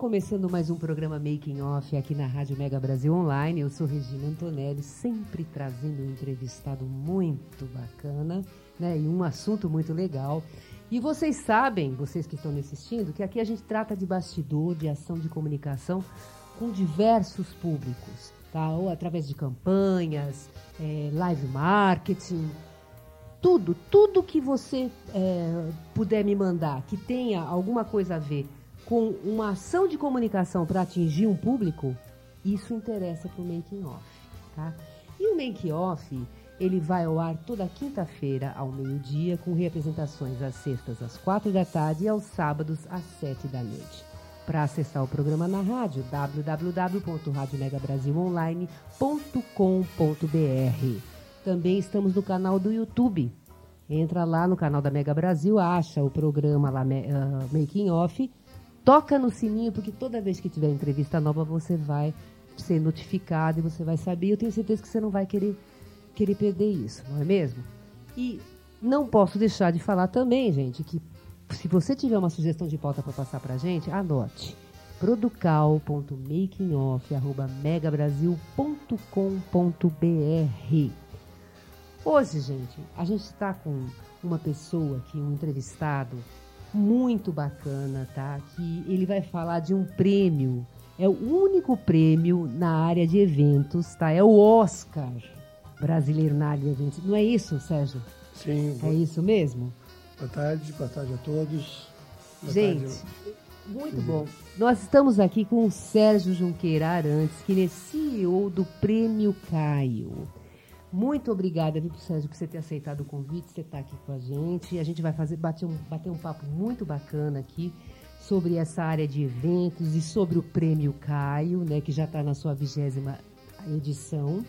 Começando mais um programa Making Off aqui na Rádio Mega Brasil Online. Eu sou Regina Antonelli, sempre trazendo um entrevistado muito bacana né, e um assunto muito legal. E vocês sabem, vocês que estão me assistindo, que aqui a gente trata de bastidor, de ação de comunicação com diversos públicos, tá? Ou através de campanhas, é, live marketing, tudo, tudo que você é, puder me mandar que tenha alguma coisa a ver com uma ação de comunicação para atingir um público, isso interessa para o making off, tá? E o making off ele vai ao ar toda quinta-feira ao meio-dia com representações às sextas às quatro da tarde e aos sábados às sete da noite. Para acessar o programa na rádio, www.radiomegabrasilonline.com.br. Também estamos no canal do YouTube. Entra lá no canal da Mega Brasil, acha o programa lá, uh, Making Off, toca no sininho, porque toda vez que tiver entrevista nova você vai ser notificado e você vai saber. Eu tenho certeza que você não vai querer, querer perder isso, não é mesmo? E não posso deixar de falar também, gente, que se você tiver uma sugestão de pauta para passar para gente, anote producal.makingoff.megabrasil.com.br Hoje, gente, a gente está com uma pessoa aqui, um entrevistado muito bacana, tá? Que ele vai falar de um prêmio. É o único prêmio na área de eventos, tá? É o Oscar brasileiro na área de eventos. Não é isso, Sérgio? Sim. É isso mesmo? Boa tarde, boa tarde a todos. Boa Gente, tarde. muito bom. Nós estamos aqui com o Sérgio Junqueira Arantes, que é CEO do Prêmio Caio. Muito obrigada, viu, Sérgio, por você ter aceitado o convite, você estar tá aqui com a gente. A gente vai fazer, bater um, bater um papo muito bacana aqui sobre essa área de eventos e sobre o Prêmio Caio, né, que já está na sua vigésima edição.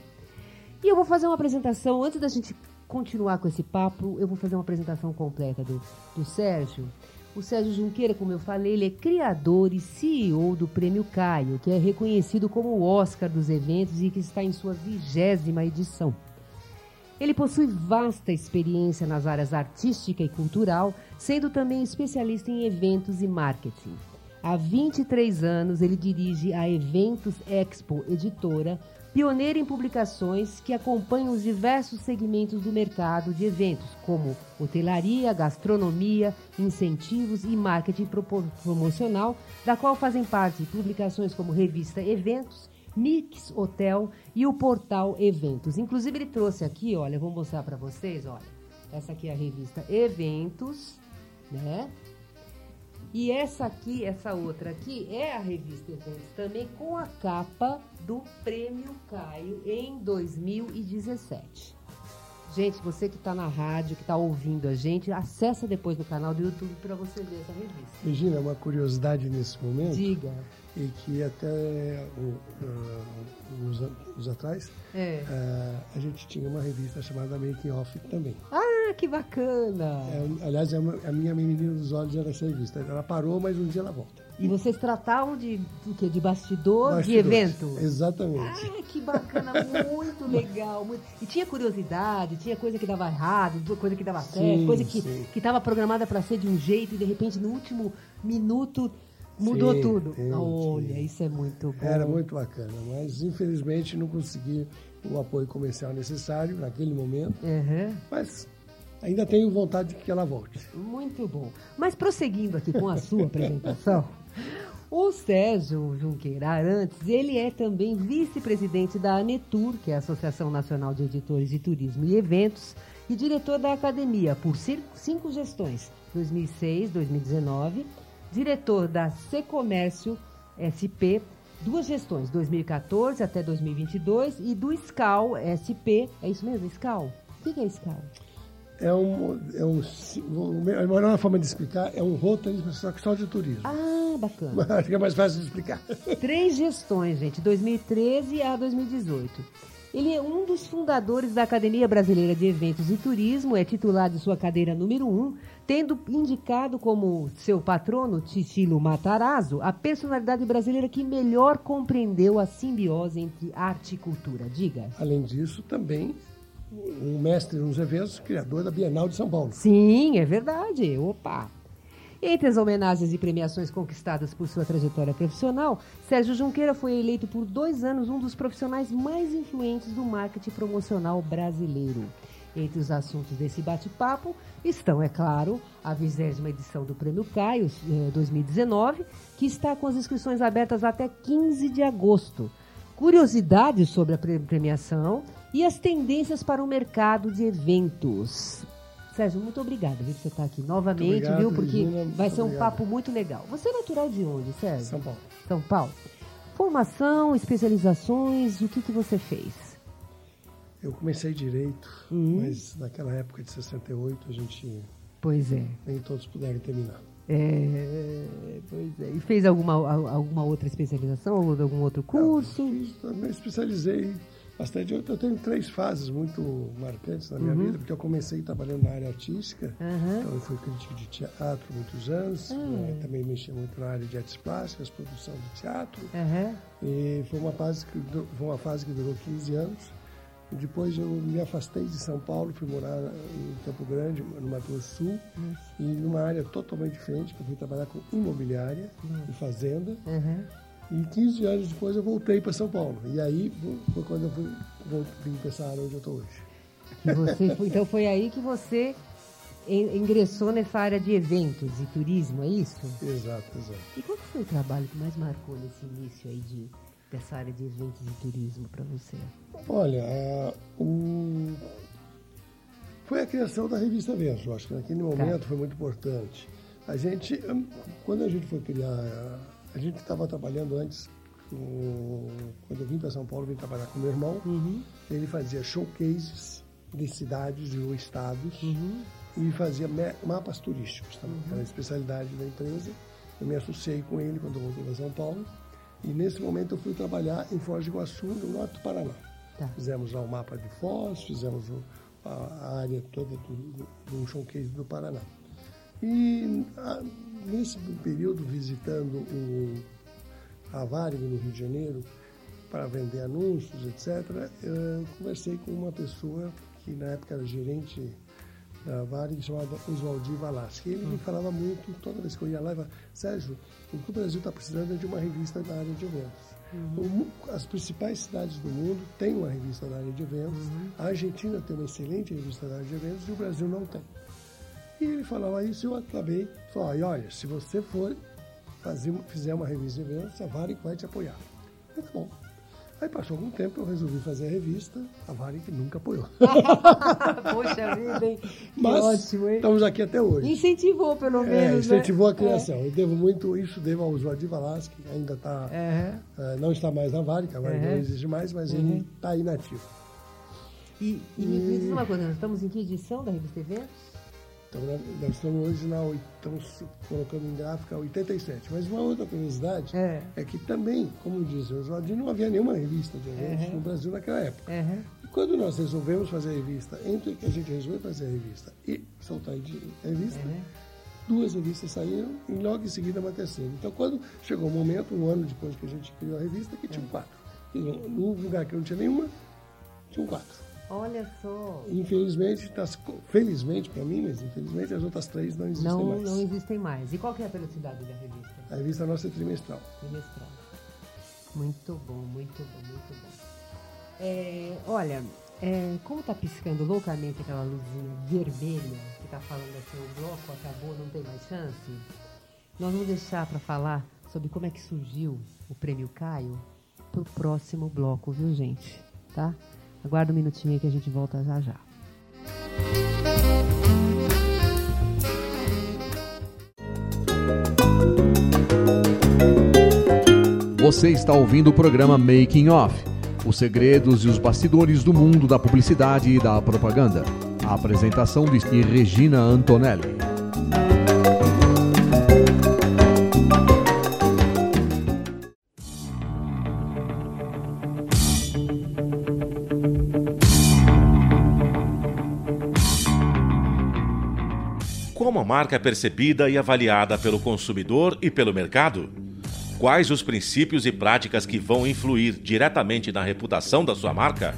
E eu vou fazer uma apresentação, antes da gente continuar com esse papo, eu vou fazer uma apresentação completa do, do Sérgio. O Sérgio Junqueira, como eu falei, ele é criador e CEO do Prêmio Caio, que é reconhecido como o Oscar dos eventos e que está em sua vigésima edição. Ele possui vasta experiência nas áreas artística e cultural, sendo também especialista em eventos e marketing. Há 23 anos, ele dirige a Eventos Expo Editora, pioneira em publicações que acompanham os diversos segmentos do mercado de eventos, como hotelaria, gastronomia, incentivos e marketing promocional, da qual fazem parte publicações como revista Eventos, Mix Hotel e o portal Eventos. Inclusive ele trouxe aqui, olha, vou mostrar para vocês, olha. Essa aqui é a revista Eventos, né? E essa aqui, essa outra aqui, é a revista Eventos também com a capa do Prêmio Caio em 2017. Gente, você que está na rádio, que está ouvindo a gente, acessa depois no canal do YouTube para você ver essa revista. Regina, uma curiosidade nesse momento. Diga. E que até uh, uns anos atrás, é. uh, a gente tinha uma revista chamada Making Off também. Ah, que bacana! É, aliás, é a minha menina dos olhos era essa revista. Ela parou, mas um dia ela volta. E vocês tratavam de, do quê? De bastidor, de evento? Exatamente. Ah, que bacana, muito legal. Muito... E tinha curiosidade, tinha coisa que dava errado, coisa que dava certo, coisa que estava programada para ser de um jeito e de repente no último minuto mudou sim, tudo. Sim, Olha, sim. isso é muito bom. Era muito bacana, mas infelizmente não consegui o apoio comercial necessário naquele momento. Uhum. Mas ainda tenho vontade de que ela volte. Muito bom. Mas prosseguindo aqui com a sua apresentação. O Sérgio Junqueira Arantes, ele é também vice-presidente da ANETUR, que é a Associação Nacional de Editores de Turismo e Eventos, e diretor da academia por cinco gestões, 2006, 2019, diretor da Secomércio SP, duas gestões, 2014 até 2022, e do SCAL SP, é isso mesmo, SCAL? O que é SCAL? É um, é um, a melhor forma de explicar é um roteirismo só que só de turismo. Ah, bacana. Acho que é mais fácil de explicar. Três gestões, gente, 2013 a 2018. Ele é um dos fundadores da Academia Brasileira de Eventos e Turismo, é titular de sua cadeira número um, tendo indicado como seu patrono, Titilo Matarazzo, a personalidade brasileira que melhor compreendeu a simbiose entre arte e cultura. Diga. Além disso, também um mestre nos eventos, criador da Bienal de São Paulo. Sim, é verdade. Opa! Entre as homenagens e premiações conquistadas por sua trajetória profissional, Sérgio Junqueira foi eleito por dois anos um dos profissionais mais influentes do marketing promocional brasileiro. Entre os assuntos desse bate-papo estão, é claro, a vigésima edição do Prêmio Caio 2019, que está com as inscrições abertas até 15 de agosto. Curiosidades sobre a premiação e as tendências para o mercado de eventos. Sérgio, muito obrigada por você estar aqui novamente, obrigado, viu? Porque Regina, vai ser um obrigado. papo muito legal. Você é natural de onde, Sérgio? São Paulo. São Paulo. Formação, especializações, o que, que você fez? Eu comecei direito, Uhum. mas naquela época de 68 a gente Pois é. nem todos puderam terminar. É, pois é. E fez alguma, al- alguma outra especialização, algum outro curso? Eu fiz, eu me especializei bastante. Eu, eu tenho três fases muito marcantes na minha vida, porque eu comecei trabalhando na área artística. Uhum. Então, eu fui crítico de teatro muitos anos, Ah. né, também mexi muito na área de artes plásticas, produção de teatro. E foi uma fase que, foi uma fase que durou 15 anos. Depois eu me afastei de São Paulo, fui morar em Campo Grande, no Mato Grosso Sul, e numa área totalmente diferente, que eu fui trabalhar com imobiliária e fazenda. Aham. E 15 anos depois eu voltei para São Paulo. E aí foi quando eu fui, vim para essa área onde eu estou hoje. Você então foi aí que você ingressou nessa área de eventos e turismo, é isso? Exato, exato. E qual foi o trabalho que mais marcou nesse início aí de, dessa área de eventos e turismo para você? Olha, o- foi a criação da revista Verso. Acho que naquele momento foi muito importante. A gente, hum, quando a gente foi criar, a gente estava trabalhando antes, quando eu vim para São Paulo, vim trabalhar com meu irmão. Ele fazia showcases de cidades ou estados e fazia mapas turísticos também. Era a especialidade da empresa. Eu me associei com ele quando eu voltei para São Paulo. E nesse momento eu fui trabalhar em Foz do Iguaçu, no norte do Paraná. Tá. Fizemos lá o mapa de Foz, fizemos o- a, a área toda do, do, do showcase do Paraná. E ah, nesse período, visitando o, a Varig no Rio de Janeiro, para vender anúncios, etc., eu conversei com uma pessoa que na época era gerente da Varig, chamada Oswaldir Valasque. Ele me falava muito, toda vez que eu ia lá, ele falava, Sérgio, o que o Brasil está precisando é de uma revista da área de eventos. Mu- As principais cidades do mundo têm uma revista da área de eventos, a Argentina tem uma excelente revista da área de eventos e o Brasil não tem. E ele falava isso e eu acabei, "E olha, se você for fazer, fizer uma revista de eventos, a Varig vai te apoiar. Muito bom. Aí passou algum tempo, eu resolvi fazer a revista, a Varig nunca apoiou. Poxa vida, hein? Que Mas ótimo, hein? estamos aqui até hoje. Incentivou, pelo É, menos, né? incentivou a criação. Eu devo muito isso, devo ao Joadir Valasque, que ainda está, Aham. não está mais na Varig, a Varig Uhum. não existe mais, mas ele está aí nativo. E, e me, me diz uma coisa, nós estamos em que edição da revista Eventos? Então, nós- estamos hoje na, estamos colocando em gráfica 87. Mas uma outra curiosidade É. é que também, como diz o Joadir, não havia nenhuma revista de eventos Uhum. no Brasil naquela época. Aham. E quando nós resolvemos fazer a revista, entre que a gente resolveu fazer a revista e soltar a revista, Uhum. duas revistas saíram e logo em seguida uma terceira. Então, quando chegou o momento, um ano depois que a gente criou a revista, que Uhum. tinha quatro. E no, lugar que não tinha nenhuma, tinham quatro. Olha só. Infelizmente, das- felizmente para mim, mas infelizmente as outras três não existem Não, mais. não existem mais. E qual que é a velocidade da revista? A revista nossa é trimestral. Trimestral. Muito bom, muito bom, muito bom. É, olha, é, como tá piscando loucamente aquela luzinha vermelha que tá falando assim, o bloco acabou, não tem mais chance? Nós vamos deixar para falar sobre como é que surgiu o Prêmio Caio pro próximo bloco, viu, gente? Tá? Aguarda um minutinho que a gente volta já já. Você está ouvindo o programa Making Off, os segredos e os bastidores do mundo da publicidade e da propaganda. A apresentação de Regina Antonelli. Marca percebida e avaliada pelo consumidor e pelo mercado? Quais os princípios e práticas que vão influir diretamente na reputação da sua marca?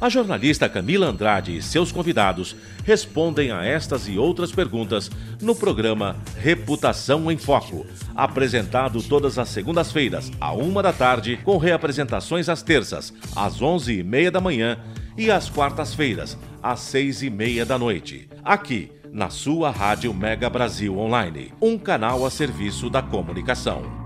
A jornalista Camila Andrade e seus convidados respondem a estas e outras perguntas no programa Reputação em Foco, apresentado todas as segundas-feiras, à uma da tarde, com reapresentações às terças, às onze e meia da manhã e às quartas-feiras, às seis e meia da noite, aqui na sua Rádio Mega Brasil Online, um canal a serviço da comunicação.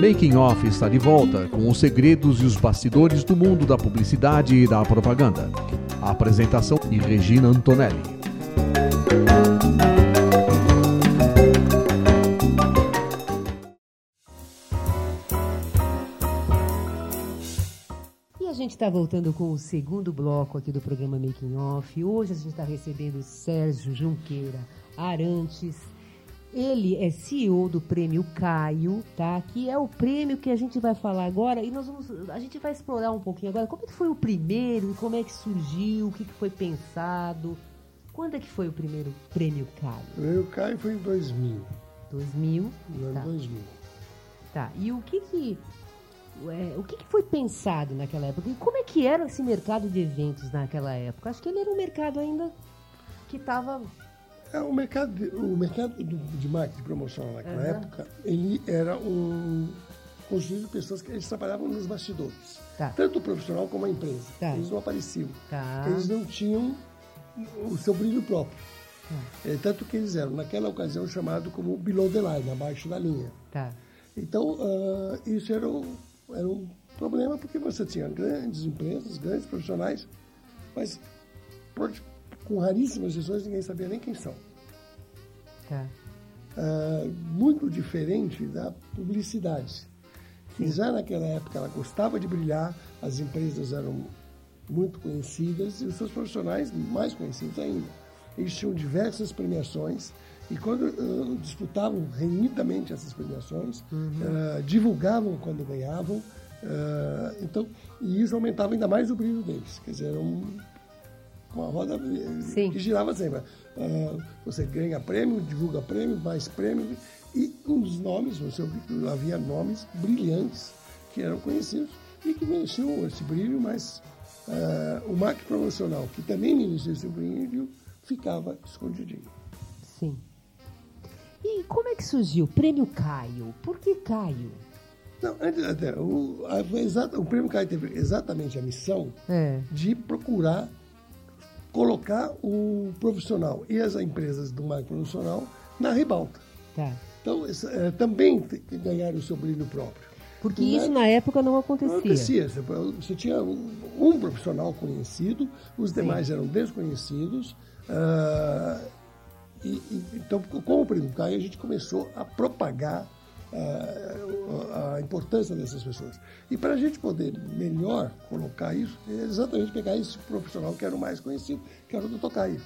Making Off está de volta com os segredos e os bastidores do mundo da publicidade e da propaganda. A apresentação de Regina Antonelli. E a gente está voltando com o segundo bloco aqui do programa Making Off. Hoje a gente está recebendo Sérgio Junqueira Arantes, ele é CEO do Prêmio Caio, tá? Que é o prêmio que a gente vai falar agora e nós vamos, a gente vai explorar um pouquinho agora como é que foi o primeiro, como é que surgiu, o que, que foi pensado. Quando é que foi o primeiro Prêmio Caio? O Prêmio Caio foi em 2000. 2000? No ano tá. 2000. Tá. E o que que é, o que, que, foi pensado naquela época? E como é que era esse mercado de eventos naquela época? Acho que ele era um mercado ainda que estava é, o mercado, de, o mercado de marketing promocional naquela uhum. época, ele era um conjunto de pessoas que eles trabalhavam nos bastidores. Tá. Tanto o profissional como a empresa. Tá. Eles não apareciam. Tá. Eles não tinham o seu brilho próprio. Tá. É, tanto que eles eram, naquela ocasião, chamado como below the line, abaixo da linha. Tá. Então, uh, isso era um, era um problema porque você tinha grandes empresas, grandes profissionais, mas com raríssimas exceções, ninguém sabia nem quem são. Tá. Uh, muito diferente da publicidade. Sim. E já naquela época ela gostava de brilhar, as empresas eram muito conhecidas e os seus profissionais mais conhecidos ainda. Eles tinham diversas premiações e quando uh, disputavam renhidamente essas premiações, uhum. uh, divulgavam quando ganhavam, uh, então, e isso aumentava ainda mais o brilho deles. Quer dizer, era um, uma roda Sim. que girava sempre. Uh, você ganha prêmio, divulga prêmio, mais prêmio. E uns nomes, você havia nomes brilhantes que eram conhecidos e que mereciam esse brilho, mas uh, o marketing promocional, que também merecia esse brilho, ficava escondidinho. Sim. E como é que surgiu o Prêmio Caio? Por que Caio? Não, até, o, a, o Prêmio Caio teve exatamente a missão é. de procurar colocar o profissional e as empresas do marketing profissional na ribalta. Tá. Então, é, também ganhar o seu brilho próprio. Porque isso na época não acontecia. Não acontecia. Você, tinha um, um, profissional conhecido, os demais Sim. eram desconhecidos. Uh, e, e, então, com o Prêmio Caio, a gente começou a propagar a, a importância dessas pessoas. E para a gente poder melhor colocar isso, é exatamente pegar esse profissional que era o mais conhecido, que era o Dr. Caio.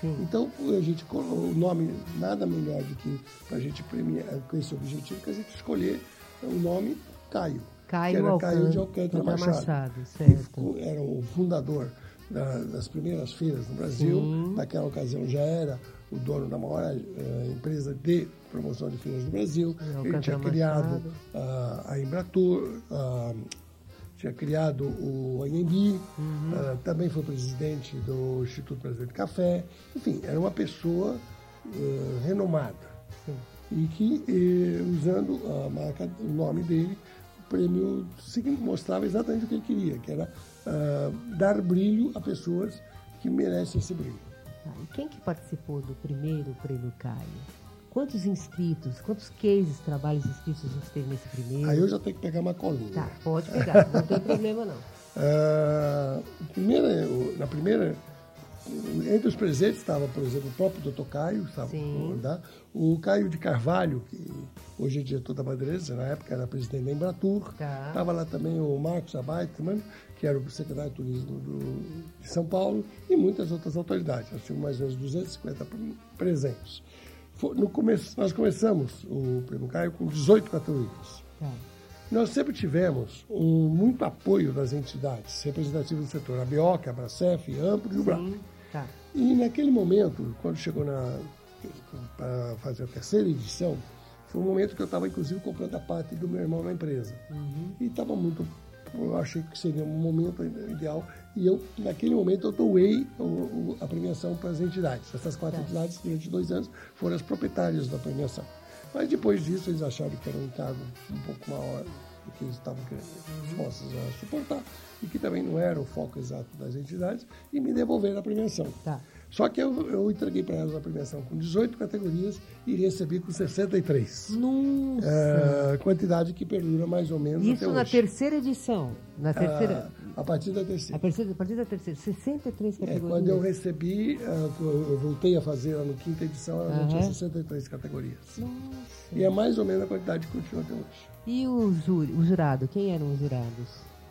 Sim. Então, a gente, o nome nada melhor do que para a gente premiar, com esse objetivo, que a gente escolher o nome Caio. Caio, que era Alcântara, Caio de Alcântara Machado. Machado certo. Era o fundador da, das primeiras feiras no Brasil. Sim. Naquela ocasião já era o dono da maior uh, empresa de promoção de feiras do Brasil. Ele tinha criado a, a Embratur, a tinha criado o Anhembi, uhum. uh, também foi presidente do Instituto Brasileiro de Café. Enfim, era uma pessoa uh, renomada. Sim. E que, eh, usando a marca, o nome dele, o prêmio mostrava exatamente o que ele queria, que era uh, dar brilho a pessoas que merecem esse brilho. Ah, e quem que participou do primeiro prêmio Caio? Quantos inscritos, quantos cases, trabalhos inscritos a gente teve nesse primeiro? Aí eu já tenho que pegar uma colinha. Tá, pode pegar, não tem problema não. Uh, primeira, na primeira, entre os presentes estava, por exemplo, o próprio Dr. Caio, estava, tá? o Caio de Carvalho, que hoje é diretor da Madreza, na época era presidente da Embratur. Tá. Estava lá também o Marcos Abaitman, que era o secretário de Turismo do, de São Paulo, e muitas outras autoridades. Nós tínhamos mais ou menos 250 presentes. No começo, nós começamos o Prêmio Caio com 18 categorias. É. Nós sempre tivemos um, muito apoio das entidades representativas do setor, a BIOC, a Bracef, a Amplo e o BRA. Tá. E naquele momento, quando chegou para fazer a terceira edição, foi um momento que eu estava, inclusive, comprando a parte do meu irmão na empresa. Uhum. E estava muito eu achei que seria um momento ideal e eu, naquele momento, eu doei o, a premiação para as entidades. Essas quatro é. entidades, durante dois anos, foram as proprietárias da premiação. Mas depois disso, eles acharam que era um encargo um pouco maior do que eles estavam dispostos a suportar e que também não era o foco exato das entidades e me devolveram a premiação. Tá. Só que eu, eu entreguei para elas a premiação com 18 categorias e recebi com 63. Nossa! É, quantidade que perdura mais ou menos Isso na hoje. terceira edição? Na terceira... Ah, a partir da terceira. A partir, a partir da terceira, 63 é, categorias. É, quando eu recebi, uh, eu voltei a fazer na quinta edição, eu uhum. tinha 63 categorias. Nossa! E é mais ou menos a quantidade que continua até hoje. E o, júri, o jurado? Quem eram os jurados?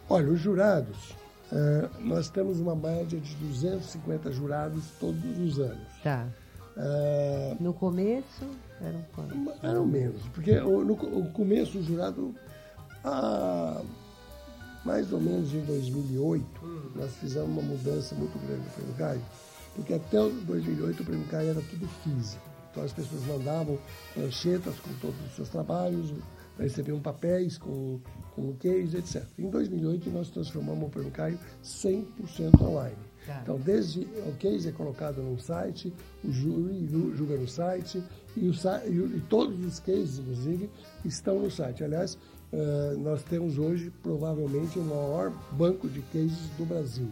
Olha, os jurados Uh, nós temos uma média de 250 jurados todos os anos. Tá. Uh, no começo eram quantos? Eram menos, porque o, no o começo o jurado, ah, mais ou menos em 2008, hum. nós fizemos uma mudança muito grande no Prêmio Caio, porque até 2008 o Prêmio Caio era tudo físico. Então as pessoas mandavam pranchetas com todos os seus trabalhos, recebiam papéis com com o case, etc. Em 2008, nós transformamos o Prêmio Caio 100% online. Tá. Então, desde o case é colocado no site, o júri julga no site e, o, e, todos os cases, inclusive, estão no site. Aliás, uh, nós temos hoje, provavelmente, o maior banco de cases do Brasil.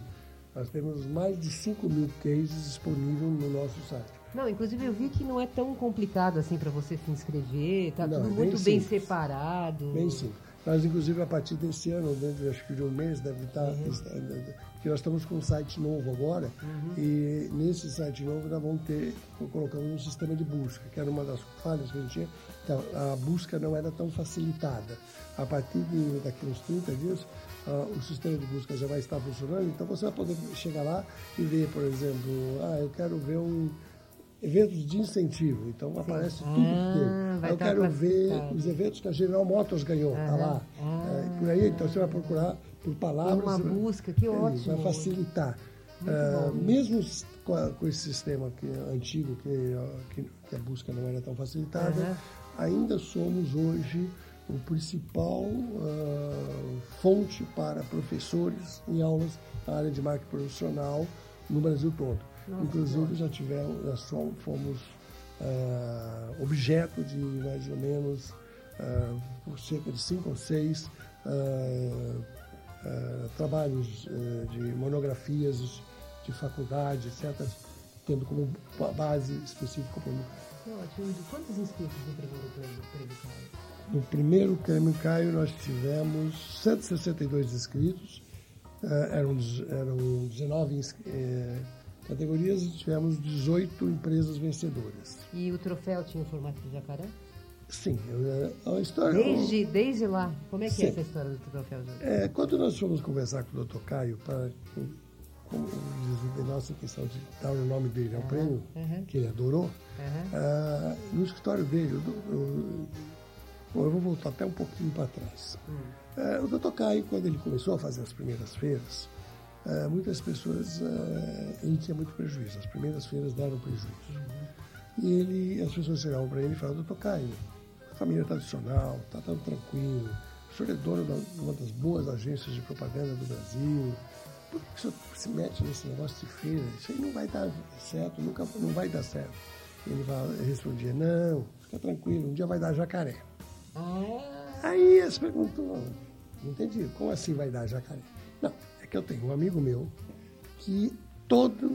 Nós temos mais de 5 mil cases disponíveis no nosso site. Não, inclusive eu vi que não é tão complicado assim para você se inscrever, tá não, tudo é muito bem, bem separado. Bem simples. Nós, inclusive, a partir desse ano, dentro acho que de um mês, deve estar. Uhum. Que nós estamos com um site novo agora, uhum. e nesse site novo nós vamos ter, colocamos um sistema de busca, que era uma das falhas que a gente tinha. Então, a busca não era tão facilitada. A partir de, daqui uns 30 dias, uh, o sistema de busca já vai estar funcionando, então você vai poder chegar lá e ver, por exemplo, ah, eu quero ver um eventos de incentivo. Então Sim. aparece tudo ah, que tem. Eu quero ver os eventos que a General Motors ganhou, ah, tá lá. Ah, é, por aí, então você vai procurar por palavras. Uma busca, que ótimo. Vai facilitar. Uh, mesmo com, a, com, esse sistema que, antigo, que, que, que, a busca não era tão facilitada, uhum. ainda somos hoje o principal uh, fonte para professores em aulas na área de marketing profissional no Brasil todo. Nossa, Inclusive já tivemos, já fomos uh, objeto de mais ou menos uh, por cerca de cinco ou seis uh, trabalhos de monografias de faculdade, etc., tendo como base específica o prêmio Caio. Quantos inscritos no primeiro prêmio Caio? No primeiro prêmio Caio nós tivemos 162 inscritos, eram, eram 19 inscritos categorias e tivemos 18 empresas vencedoras. E o troféu tinha o formato de jacaré? Sim, a história. Desde, desde lá, como é que é essa história do troféu? É, quando nós fomos conversar com o Dr. Caio, para como diz, nossa questão de dar o nome dele ao uhum, prêmio, uhum. que ele adorou, uhum. uh, no escritório dele, eu, eu, eu, vou voltar até um pouquinho para trás. Uh, o Dr. Caio, quando ele começou a fazer as primeiras feiras, uh, muitas pessoas, uh, ele tinha muito prejuízo. As primeiras feiras deram prejuízo. E ele, as pessoas chegavam para ele e falavam, doutor Caio, família tradicional, está tão tranquilo, o senhor é dono de uma das boas agências de propaganda do Brasil, por que o senhor se mete nesse negócio de feira? Isso aí não vai dar certo, nunca não vai dar certo. Ele vai, respondia, não, fica tranquilo, um dia vai dar jacaré. Ah, Aí eles perguntam, não entendi, como assim vai dar jacaré? Não, é que eu tenho um amigo meu que toda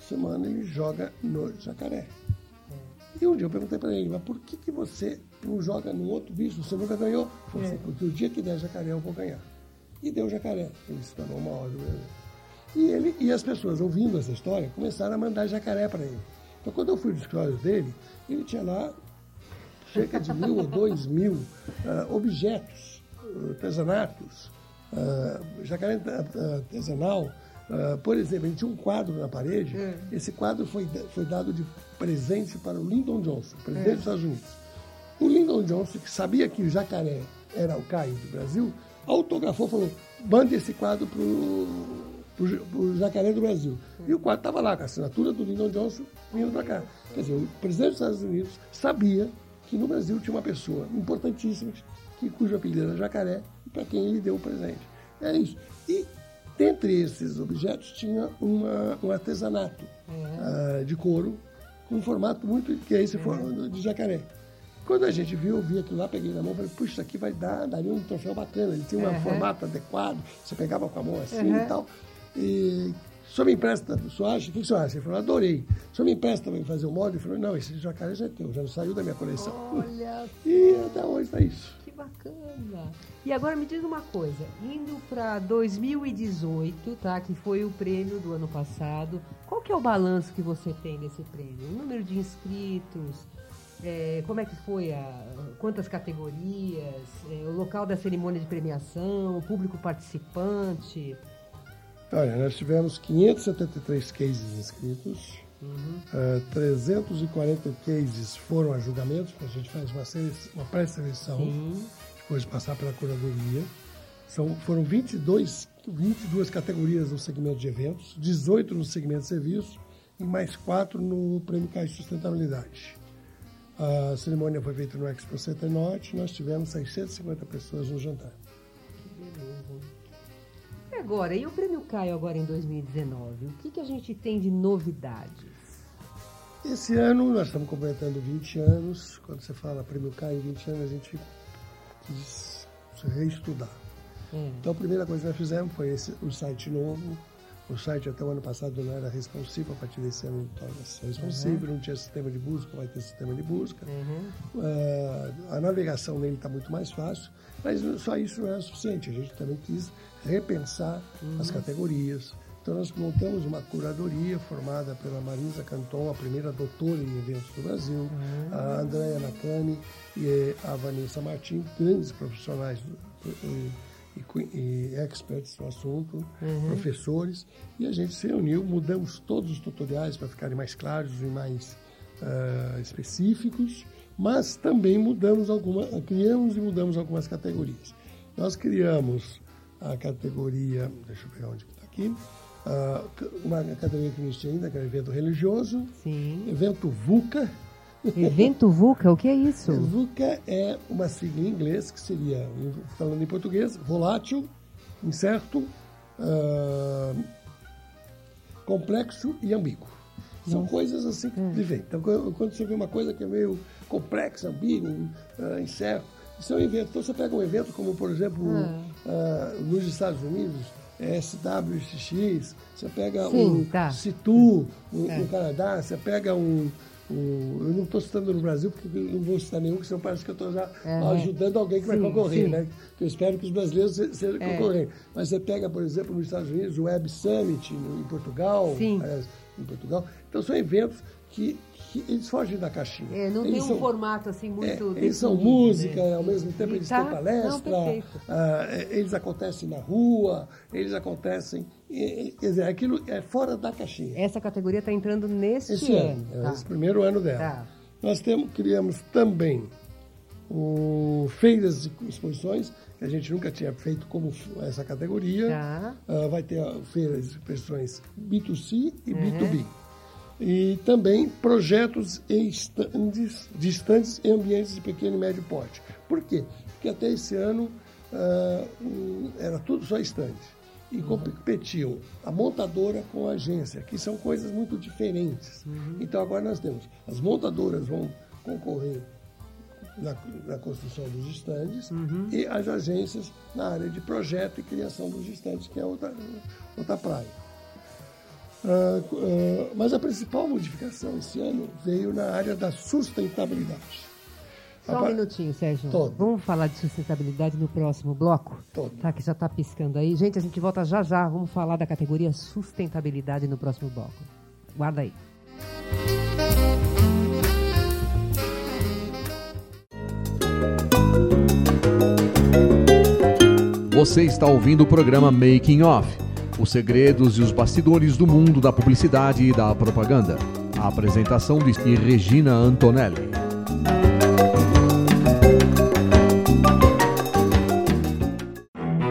semana ele joga no jacaré. E um dia eu perguntei para ele, mas por que, que você não joga num outro bicho? Você nunca ganhou? Ele assim, porque o dia que der jacaré eu vou ganhar. E deu jacaré. Ele se tornou uma hora. E, ele, e as pessoas ouvindo essa história começaram a mandar jacaré para ele. Então quando eu fui no escritório dele, ele tinha lá cerca de mil ou dois mil ah, objetos, artesanatos, ah, jacaré ah, artesanal. Ah, por exemplo, ele tinha um quadro na parede. Esse quadro foi, foi dado de presente para o Lyndon Johnson, presidente dos Estados Unidos. O Lyndon Johnson, que sabia que o jacaré era o Caio do Brasil, autografou e falou: mande esse quadro para o jacaré do Brasil. E o quadro estava lá, com a assinatura do Lyndon Johnson, vindo para cá. Quer dizer, o presidente dos Estados Unidos sabia que no Brasil tinha uma pessoa importantíssima, que, cujo apelido era jacaré, e para quem ele deu o presente. É isso. E dentre esses objetos tinha uma, um artesanato ah, de couro, com um formato muito. que é esse formato de jacaré. Quando a gente viu, eu vi aquilo lá, peguei na mão e falei, puxa, isso aqui vai dar, daria um troféu bacana. Ele tinha um formato adequado, você pegava com a mão assim e tal. E o senhor me empresta, o senhor acha? O que o senhor acha? Ele falou, adorei. O senhor me empresta para fazer o molde? Ele falou, não, esse jacaré já é teu, já não saiu da minha coleção. olha E até hoje está isso. Que bacana. E agora me diz uma coisa, indo para 2018, tá, que foi o prêmio do ano passado, qual que é o balanço que você tem desse prêmio? O número de inscritos, é, como é que foi, a, quantas categorias, é, o local da cerimônia de premiação, o público participante? Olha, nós tivemos 573 cases inscritos, ah, 340 cases foram a julgamento, que a gente faz uma, sele- uma pré-seleção, depois de passar pela curadoria. São, foram 22, 22 categorias no segmento de eventos, 18 no segmento de serviços e mais 4 no Prêmio Caixa de Sustentabilidade. A cerimônia foi feita no Expo Center Norte, nós tivemos 650 pessoas no jantar. Agora, e o prêmio Caio agora em 2019? O que, que a gente tem de novidades? Esse ano nós estamos completando 20 anos. Quando você fala Prêmio Caio em 20 anos, a gente quis reestudar. É. Então a primeira coisa que nós fizemos foi esse, o site novo. O site até o ano passado não era responsivo, a partir desse ano torna-se responsivo, não tinha sistema de busca, vai ter sistema de busca. Ah, a navegação nele está muito mais fácil, mas só isso não era suficiente. A gente também quis repensar as categorias. Então nós montamos uma curadoria formada pela Marisa Canton, a primeira doutora em eventos do Brasil, a Andrea Nakami e a Vanessa Martins, grandes profissionais do- e, e e experts no assunto, professores, e a gente se reuniu, mudamos todos os tutoriais para ficarem mais claros e mais ah, específicos, mas também mudamos algumas, criamos e mudamos algumas categorias. Nós criamos a categoria, deixa eu pegar onde está aqui, uma categoria que não existia ainda, que era evento religioso, Sim. evento VUCA. Evento VUCA, o que é isso? VUCA é uma sigla em inglês que seria, falando em português, volátil, incerto, ah, complexo e ambíguo. São coisas assim que vivem. Então, quando você vê uma coisa que é meio complexa, ambíguo, ah, incerto, isso é um evento. Então, você pega um evento como, por exemplo, ah, nos Estados Unidos, é SWXX, você pega Sim, um tá. Situ, no, no Canadá, você pega um. um- eu não estou citando no Brasil, porque eu não vou citar nenhum, porque senão parece que eu estou já Aham. ajudando alguém que vai Sim, concorrer, sim. né? Que eu espero que os brasileiros se- sejam É. concorrentes. Mas você pega, por exemplo, nos Estados Unidos, o Web Summit em Portugal, em Portugal. Então são eventos que, que eles fogem da caixinha. É, não Eles tem um são- formato assim é, muito. eles são música, né? ao mesmo tempo E eles tá- têm palestra, Não, ah, é, eles acontecem na rua, eles acontecem. e- Quer dizer, aquilo é fora da caixinha. Essa categoria está entrando neste Esse ano, ano. é tá? esse primeiro ano dela. Tá. Nós temos, criamos também o feiras de exposições, que a gente nunca tinha feito como essa categoria. Tá. Ah, vai ter feiras de exposições B2C e Uhum. B2B. E também projetos em estandes, de estandes em ambientes de pequeno e médio porte. Por quê? Porque até esse ano um, era tudo só estande. E competiam a montadora com a agência, que são coisas muito diferentes. Então agora nós temos, as montadoras vão concorrer na, na construção dos estandes e as agências na área de projeto e criação dos estandes, que é outra, outra praia. Ah, ah, mas a principal modificação esse ano veio na área da sustentabilidade. Só um minutinho, Sérgio. Todo. Vamos falar de sustentabilidade no próximo bloco? Todo. Tá, que já está piscando aí. Gente, a gente volta já já. Vamos falar da categoria sustentabilidade no próximo bloco. Guarda aí. Você está ouvindo o programa Making Off, os segredos e os bastidores do mundo da publicidade e da propaganda. A apresentação de Regina Antonelli.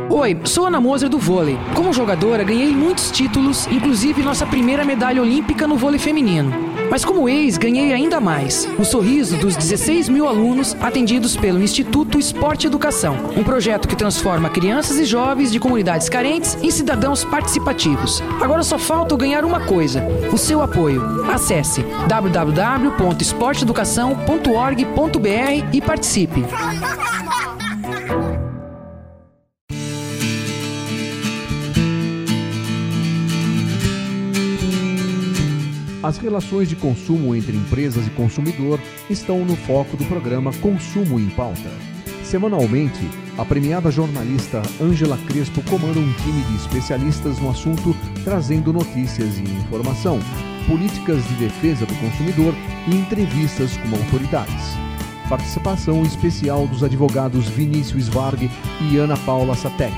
Oi, sou Ana Moser do vôlei. Como jogadora, ganhei muitos títulos, inclusive nossa primeira medalha olímpica no vôlei feminino. Mas como ex, ganhei ainda mais. O sorriso dos 16 mil alunos atendidos pelo Instituto Esporte Educação, um projeto que transforma crianças e jovens de comunidades carentes em cidadãos participativos. Agora só falta ganhar uma coisa: o seu apoio. Acesse www.esporteeducação.org.br e participe. As relações de consumo entre empresas e consumidor estão no foco do programa Consumo em Pauta. Semanalmente, a premiada jornalista Ângela Crespo comanda um time de especialistas no assunto, trazendo notícias e informação, políticas de defesa do consumidor e entrevistas com autoridades. Participação especial dos advogados Vinícius Varg e Ana Paula Satek.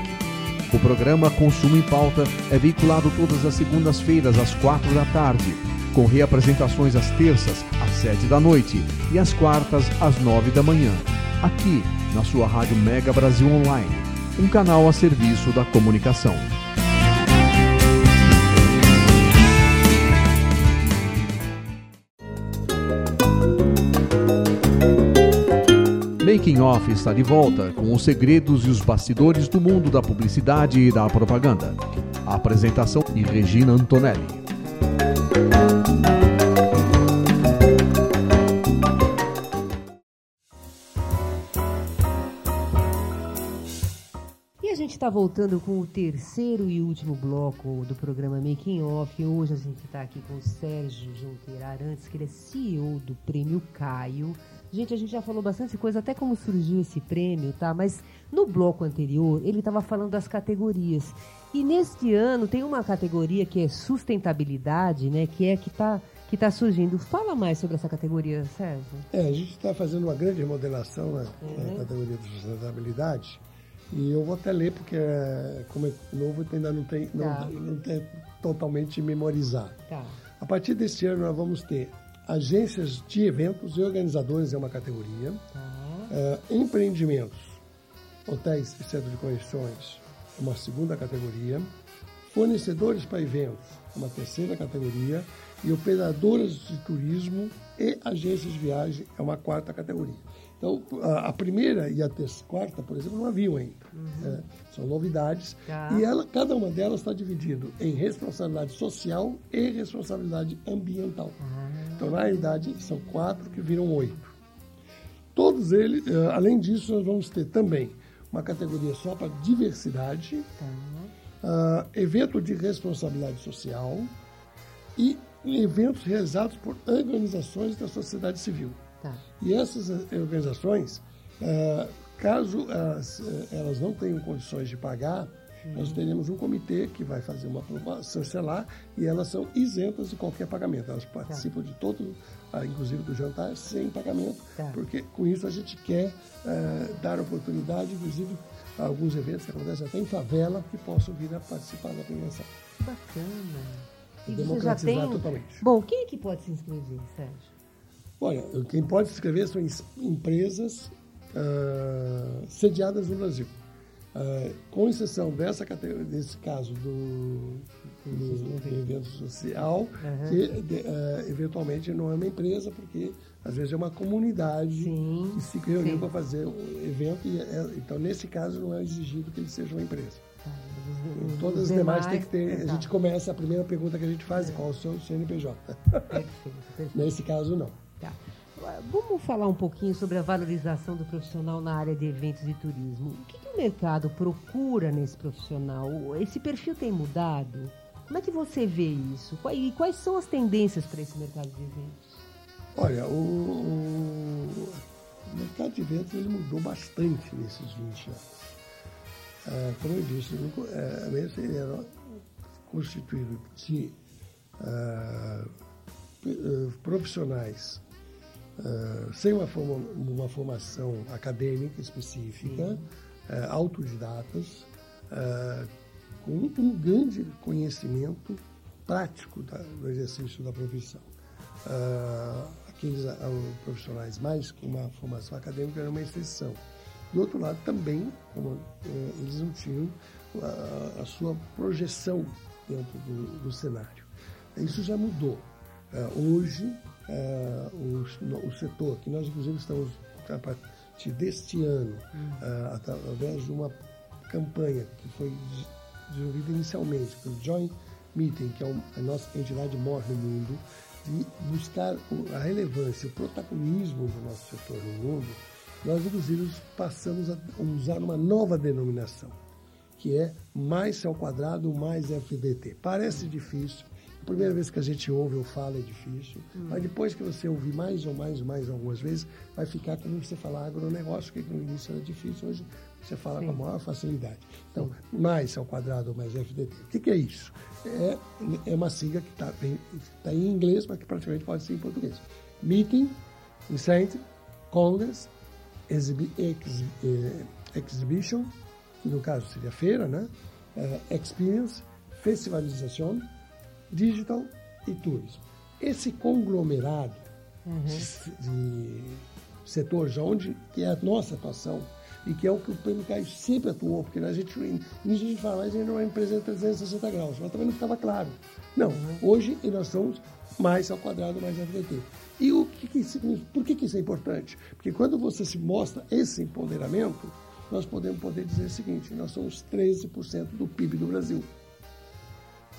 O programa Consumo em Pauta é veiculado todas as segundas-feiras às quatro da tarde, com reapresentações às terças às sete da noite e às quartas às nove da manhã, aqui na sua Rádio Mega Brasil Online, um canal a serviço da comunicação. Making Off está de volta com os segredos e os bastidores do mundo da publicidade e da propaganda. A apresentação de Regina Antonelli. Está voltando com o terceiro e último bloco do programa Making Off. Hoje a gente está aqui com o Sérgio Junqueira Arantes, que ele é CEO do Prêmio Caio. Gente, a gente já falou bastante coisa, até como surgiu esse prêmio, tá? Mas no bloco anterior, ele estava falando das categorias. E neste ano tem uma categoria que é sustentabilidade, né? Que é que está que tá surgindo. Fala mais sobre essa categoria, Sérgio. É, a gente está fazendo uma grande remodelação na, na categoria de sustentabilidade e eu vou até ler porque é, como é novo ainda não tem, não, Tá. não tem totalmente memorizado. Tá. A partir deste ano nós vamos ter agências de eventos e organizadores é uma categoria, Tá. é, empreendimentos, hotéis e centros de convenções é uma segunda categoria, fornecedores para eventos uma terceira categoria e operadoras de turismo e agências de viagem é uma quarta categoria. Então, a, a primeira e a quarta, por exemplo, não haviam ainda. É, são novidades. Tá. E ela, cada uma delas está dividida em responsabilidade social e responsabilidade ambiental. Então, na realidade, são quatro que viram oito. Todos eles, eh, além disso, nós vamos ter também uma categoria só para diversidade, ah, evento de responsabilidade social e eventos realizados por organizações da sociedade civil. Tá. E essas organizações, ah, caso as, eh, elas não tenham condições de pagar, nós teremos um comitê que vai fazer uma aprovação, chancelar, e elas são isentas de qualquer pagamento. Elas participam de todo, ah, inclusive do jantar, sem pagamento, Tá. porque com isso a gente quer eh, dar oportunidade, inclusive, alguns eventos que acontecem até em favela, que possam vir a participar da premiação. Bacana. E você já Democratizar tem. totalmente. Bom, quem é que pode se inscrever, Sérgio? Olha, quem pode se inscrever são es- empresas ah, sediadas no Brasil. Ah, com exceção dessa categoria, desse caso do, do evento social, que de- ah, eventualmente não é uma empresa, porque Às vezes é uma comunidade Sim, que se reuniu para fazer um evento. E é- então, nesse caso, não é exigido que ele seja uma empresa. Os- os- Todas as demais tem que ter. A exato. gente começa, a primeira pergunta que a gente faz é qual é o seu CNPJ. Perfeito, perfeito. Nesse caso, não. Tá. Vamos falar um pouquinho sobre a valorização do profissional na área de eventos e turismo. O que, que o mercado procura nesse profissional? Esse perfil tem mudado? Como é que você vê isso? E quais são as tendências para esse mercado de eventos? Olha, o, o- mercado de eventos ele mudou bastante nesses 20 anos. Ah, como eu disse, eh, mesmo ele era constituído de ah, eh, profissionais sem uma, forma- uma formação acadêmica específica, ah, autodidatas, com um grande conhecimento prático da- do exercício da profissão. Aqueles ah, profissionais mais com uma formação acadêmica era uma exceção. Do outro lado, também, como, eh, eles não tinham a, a sua projeção dentro do, do cenário. Isso já mudou. Ah, hoje, ah, o, o setor, que nós inclusive estamos, a partir deste ano, ah, através de uma campanha que foi de- desenvolvida inicialmente pelo Joint Meeting, que é a nossa entidade maior no mundo, de buscar a relevância, o protagonismo do nosso setor no mundo, nós inclusive passamos a usar uma nova denominação, que é mais C ao quadrado mais FDT. Parece difícil, a primeira vez que a gente ouve ou fala é difícil, mas depois que você ouvir mais ou mais ou mais algumas vezes, vai ficar como você falar agronegócio, que no início era difícil, hoje você fala com a maior facilidade. Então, mais ao quadrado mais FDT. O que, que é isso? É, é uma sigla que está tá em inglês, mas que praticamente pode ser em português. Meeting, Incentive, Congress, ex, eh, Exhibition, que no caso seria feira, né? Eh, experience, Festivalização, Digital e Turismo. Esse conglomerado de, de setores onde que é a nossa atuação e que é o que o PMK sempre atuou, porque a gente, a gente fala, mas gente não é uma empresa de 360 graus, mas também não ficava claro. Não, hoje nós somos mais ao quadrado, mais FDT. E o que, que significa? Por que, que isso é importante? Porque quando você se mostra esse empoderamento, nós podemos poder dizer o seguinte: nós somos 13% do PIB do Brasil.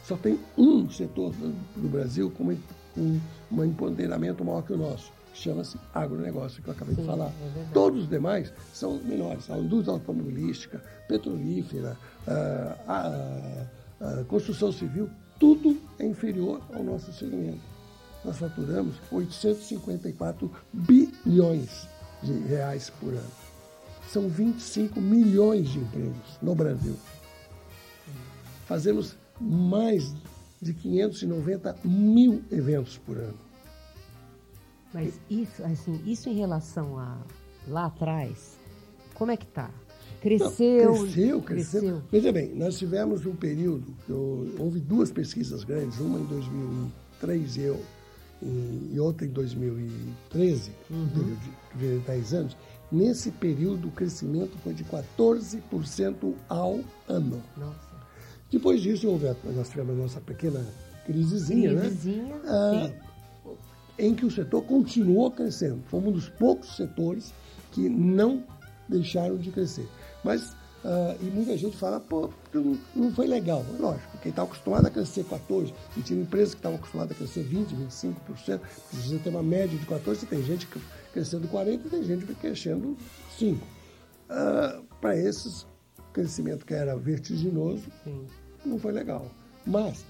Só tem um setor do, do Brasil com, com um empoderamento maior que o nosso, chama-se agronegócio, que eu acabei de falar. Todos os demais são menores. A indústria automobilística, petrolífera, ah, a, a- a construção civil, tudo é inferior ao nosso segmento. Nós faturamos 854 bilhões de reais por ano. São 25 milhões de empregos no Brasil. Fazemos mais de 590 mil eventos por ano. Mas isso, assim, isso em relação a lá atrás, como é que tá? Não, Cresceu, cresceu, cresceu. Veja bem, nós tivemos um período, eu- houve duas pesquisas grandes, uma em 2003 e, eu, e, e outra em 2013, um período de, de 10 anos. Nesse período, o crescimento foi de 14% ao ano. Nossa. Depois disso, houve a- nós tivemos a nossa pequena crisezinha, né? Crisezinha, Ah. Em que o setor continuou crescendo. Foi um dos poucos setores que não deixaram de crescer. Mas, ah, e muita gente fala, pô, não, foi legal. É Lógico, quem está acostumado a crescer 14%, e tinha empresas que estavam acostumadas a crescer 20%, 25%, porque se você tem uma média de 14%, você tem gente crescendo 40% e tem gente crescendo 5%. Para esses, o crescimento que era vertiginoso, Sim. não foi legal. Mas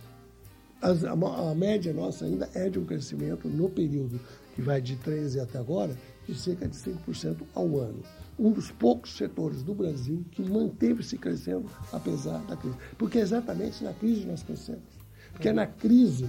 as- a, a média nossa ainda é de um crescimento no período que vai de 13 até agora, de cerca de 5% ao ano. Um dos poucos setores do Brasil que manteve-se crescendo apesar da crise. Porque é exatamente na crise nós crescemos. Porque é na crise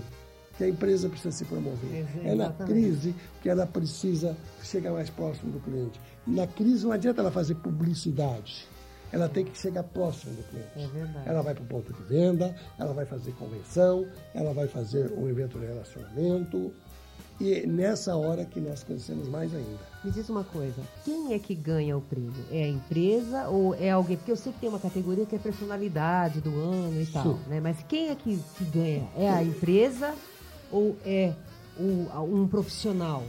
que a empresa precisa se promover. É na crise que ela precisa chegar mais próximo do cliente. Na crise não adianta ela fazer publicidade. Ela tem que chegar próximo do cliente. É verdade. Ela vai para o ponto de venda, ela vai fazer convenção, ela vai fazer um evento de relacionamento. E é nessa hora que nós crescemos mais ainda. Me diz uma coisa, quem é que ganha o prêmio? É a empresa ou é alguém? Porque eu sei que tem uma categoria que é personalidade do ano e tal, né? Mas quem é que, que ganha? É a empresa ou é o- um profissional?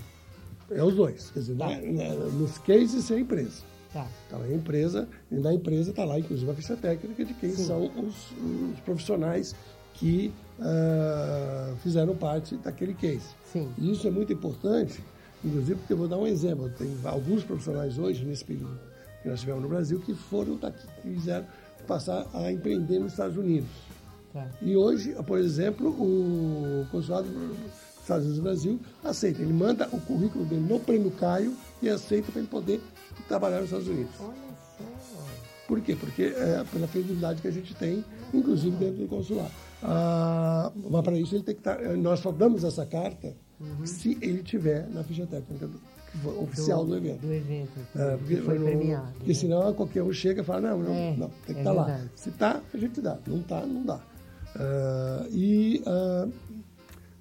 É os dois. Quer dizer, na- na- nos cases é a empresa. Tá. Então, a empresa, e na empresa está lá, inclusive, a ficha técnica de quem Sim. são os, os profissionais que ah, fizeram parte daquele case. Sim. E isso é muito importante, inclusive porque eu vou dar um exemplo. Tem alguns profissionais hoje, nesse período que nós tivemos no Brasil, que foram daqui, que quiseram passar a empreender nos Estados Unidos. Tá. E hoje, por exemplo, o consulado dos Estados Unidos do Brasil aceita. Ele manda o currículo dele no Prêmio Caio e aceita para ele poder trabalhar nos Estados Unidos. Olha só. Por quê? Porque é pela credibilidade que a gente tem, inclusive dentro do consulado. Ah, mas para isso ele tem que estar. Nós só damos essa carta se ele tiver na ficha técnica do- oficial do, evento. Do evento. É, que foi não- premiado. Porque né? senão qualquer um chega e fala, não, não, É, não, tem que é estar lá. verdade. Se está, a gente dá. Não está, não dá. Ah, e ah,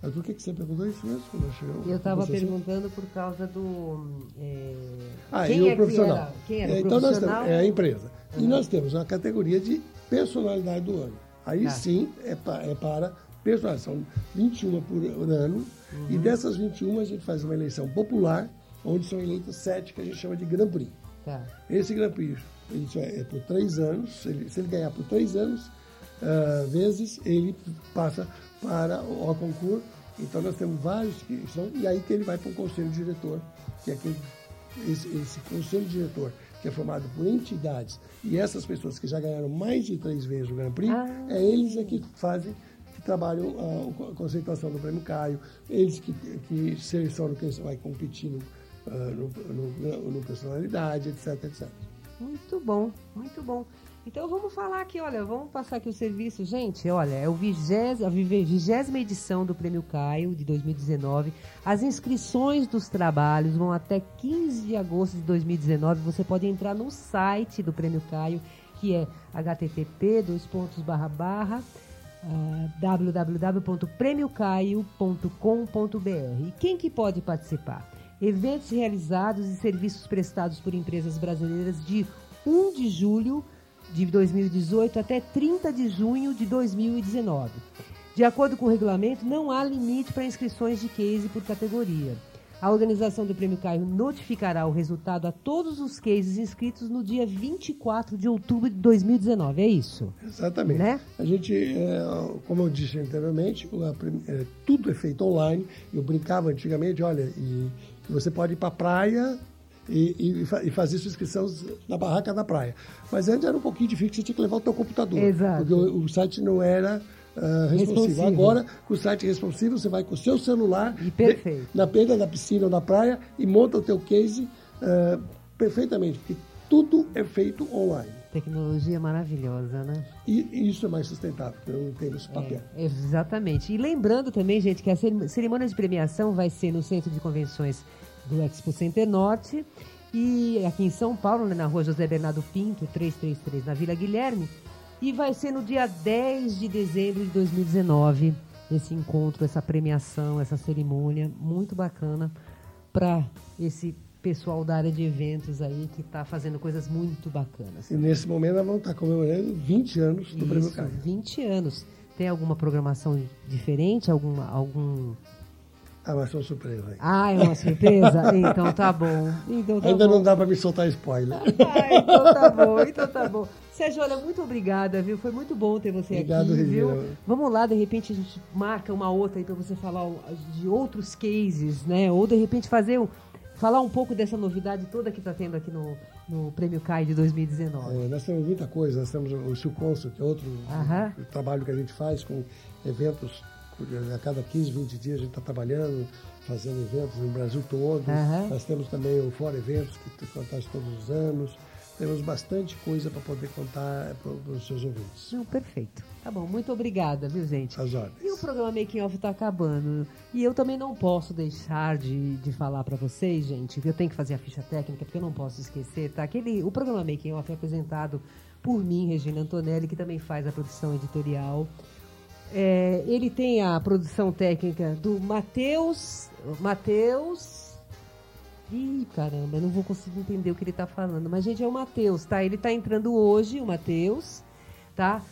mas por que, que você perguntou isso mesmo? quando eu cheguei- Eu estava perguntando por causa do. é, Ah, quem e o é que profissional? era- quem era É, o então nós profissional? temos, é a empresa. E nós temos uma categoria de personalidade do ano. Aí Tá. sim é, pa- é para personalidade. São 21 por ano. E Uhum. dessas 21 a gente faz uma eleição popular, onde são eleitas sete que a gente chama de Grand Prix. Tá. Esse Grand Prix isso é, é por três anos. Se ele, se ele ganhar por três anos, ah, vezes, ele passa para o, concurso. Então nós temos vários que são, e aí que ele vai para o conselho diretor, que é aquele, esse, esse conselho diretor que é formado por entidades e essas pessoas que já ganharam mais de três vezes o Grand Prix, Ah. é eles é que fazem que trabalham a, a conceituação do prêmio Caio, eles que, que selecionam quem vai competir no, ah, no, no- no personalidade, etc, etc. Muito bom, muito bom. Então vamos falar aqui, olha, vamos passar aqui o serviço. Gente, olha, é o vigésima, a vive- vigésima edição do Prêmio Caio de 2019. As inscrições dos trabalhos vão até 15 de agosto de 2019. Você pode entrar no site do Prêmio Caio, que é http dois pontos barra barra ah, www.premiocaio.com.br. E quem que pode participar? Eventos realizados e serviços prestados por empresas brasileiras de 1 de julho de 2018 até 30 de junho de 2019. De acordo com o regulamento, não há limite para inscrições de case por categoria. A organização do Prêmio Caio notificará o resultado a todos os cases inscritos no dia 24 de outubro de 2019. É isso? Exatamente. Né? A gente, é, como eu disse anteriormente, é, tudo é feito online. Eu brincava antigamente, olha, e você pode ir para a praia e, e e fazer sua inscrição na barraca da praia. Mas antes era um pouquinho difícil, você tinha que levar o teu computador. Exato. Porque o, o site não era ah, responsivo. Responsivo. Agora, com o site responsivo, você vai com o seu celular de- na beira da piscina ou da praia e monta o teu case ah, perfeitamente, porque tudo é feito online. Tecnologia maravilhosa, né? E, isso é mais sustentável, porque não temos papel. É, exatamente. E lembrando também, gente, que a cerim- cerimônia de premiação vai ser no Centro de Convenções do Expo Center Norte e aqui em São Paulo, né, na rua José Bernardo Pinto, 333, na Vila Guilherme. E vai ser no dia 10 de dezembro de 2019, esse encontro, essa premiação, essa cerimônia muito bacana para esse pessoal da área de eventos aí que está fazendo coisas muito bacanas. E nesse momento nós vamos estar comemorando 20 anos do Prêmio Isso, Caio. 20 anos. Tem alguma programação diferente? Alguma, algum... Ah, mas são surpresa aí. Ah, é uma surpresa? então tá bom. Então tá Ainda bom. não dá para me soltar spoiler. Ah, então tá bom, então tá bom. Sérgio, olha, muito obrigada, viu? Foi muito bom ter você Obrigado, aqui, viu? Regina. Vamos lá, de repente a gente marca uma outra aí para você falar de outros cases, né? Ou de repente fazer um, falar um pouco dessa novidade toda que tá tendo aqui no, no Prêmio CAI de 2019. É, nós temos muita coisa, nós temos o Silconsul, que é outro Aham. trabalho que a gente faz com eventos, a cada 15, 20 dias a gente está trabalhando, fazendo eventos no Brasil todo. Aham. Nós temos também o Fora Eventos, que acontece todos os anos. Temos bastante coisa para poder contar para os seus ouvintes. Não, perfeito. Tá bom, muito obrigada, viu, gente? As ordens. E o programa Making Off tá acabando. E eu também não posso deixar de, de falar para vocês, gente, que eu tenho que fazer a ficha técnica, porque eu não posso esquecer, tá? Aquele, o programa Making Off é apresentado por mim, Regina Antonelli, que também faz a produção editorial. É, ele tem a produção técnica do Matheus. Matheus. Ih, caramba, eu não vou conseguir entender o que ele tá falando. Mas, gente, é o Matheus, tá? Ele tá entrando hoje, o Matheus, tá?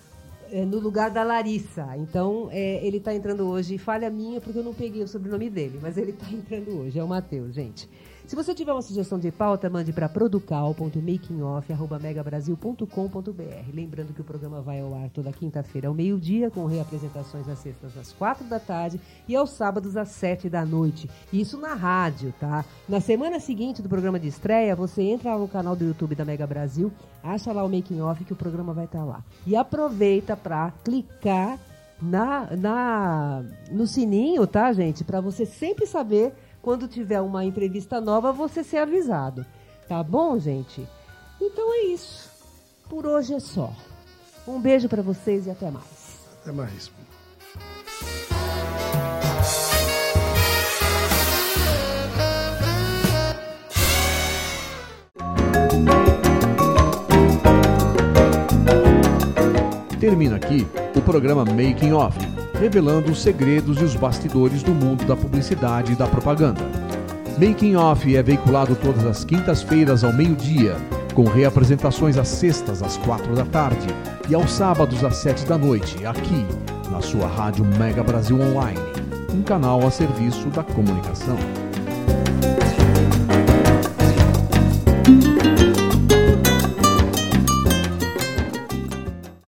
é, no lugar da Larissa. Então, é, ele está entrando hoje. Falha minha, porque eu não peguei o sobrenome dele, mas ele está entrando hoje. É o Matheus, gente. Se você tiver uma sugestão de pauta, mande para producal.makingoff.megabrasil.com.br. Lembrando que o programa vai ao ar toda quinta-feira ao meio-dia, com reapresentações às sextas às quatro da tarde e aos sábados às sete da noite. Isso na rádio, tá? Na semana seguinte do programa de estreia, você entra lá no canal do YouTube da Mega Brasil, acha lá o Making Off que o programa vai estar lá. E aproveita para clicar na, na, no sininho, tá, gente? Para você sempre saber quando tiver uma entrevista nova, você ser avisado. Tá bom, gente? Então é isso. Por hoje é só. Um beijo para vocês e até mais. Até mais. Termina aqui o programa Making Off, revelando os segredos e os bastidores do mundo da publicidade e da propaganda. Making Off é veiculado todas as quintas-feiras ao meio-dia, com reapresentações às sextas às quatro da tarde e aos sábados às sete da noite, aqui na sua rádio Mega Brasil Online, um canal a serviço da comunicação.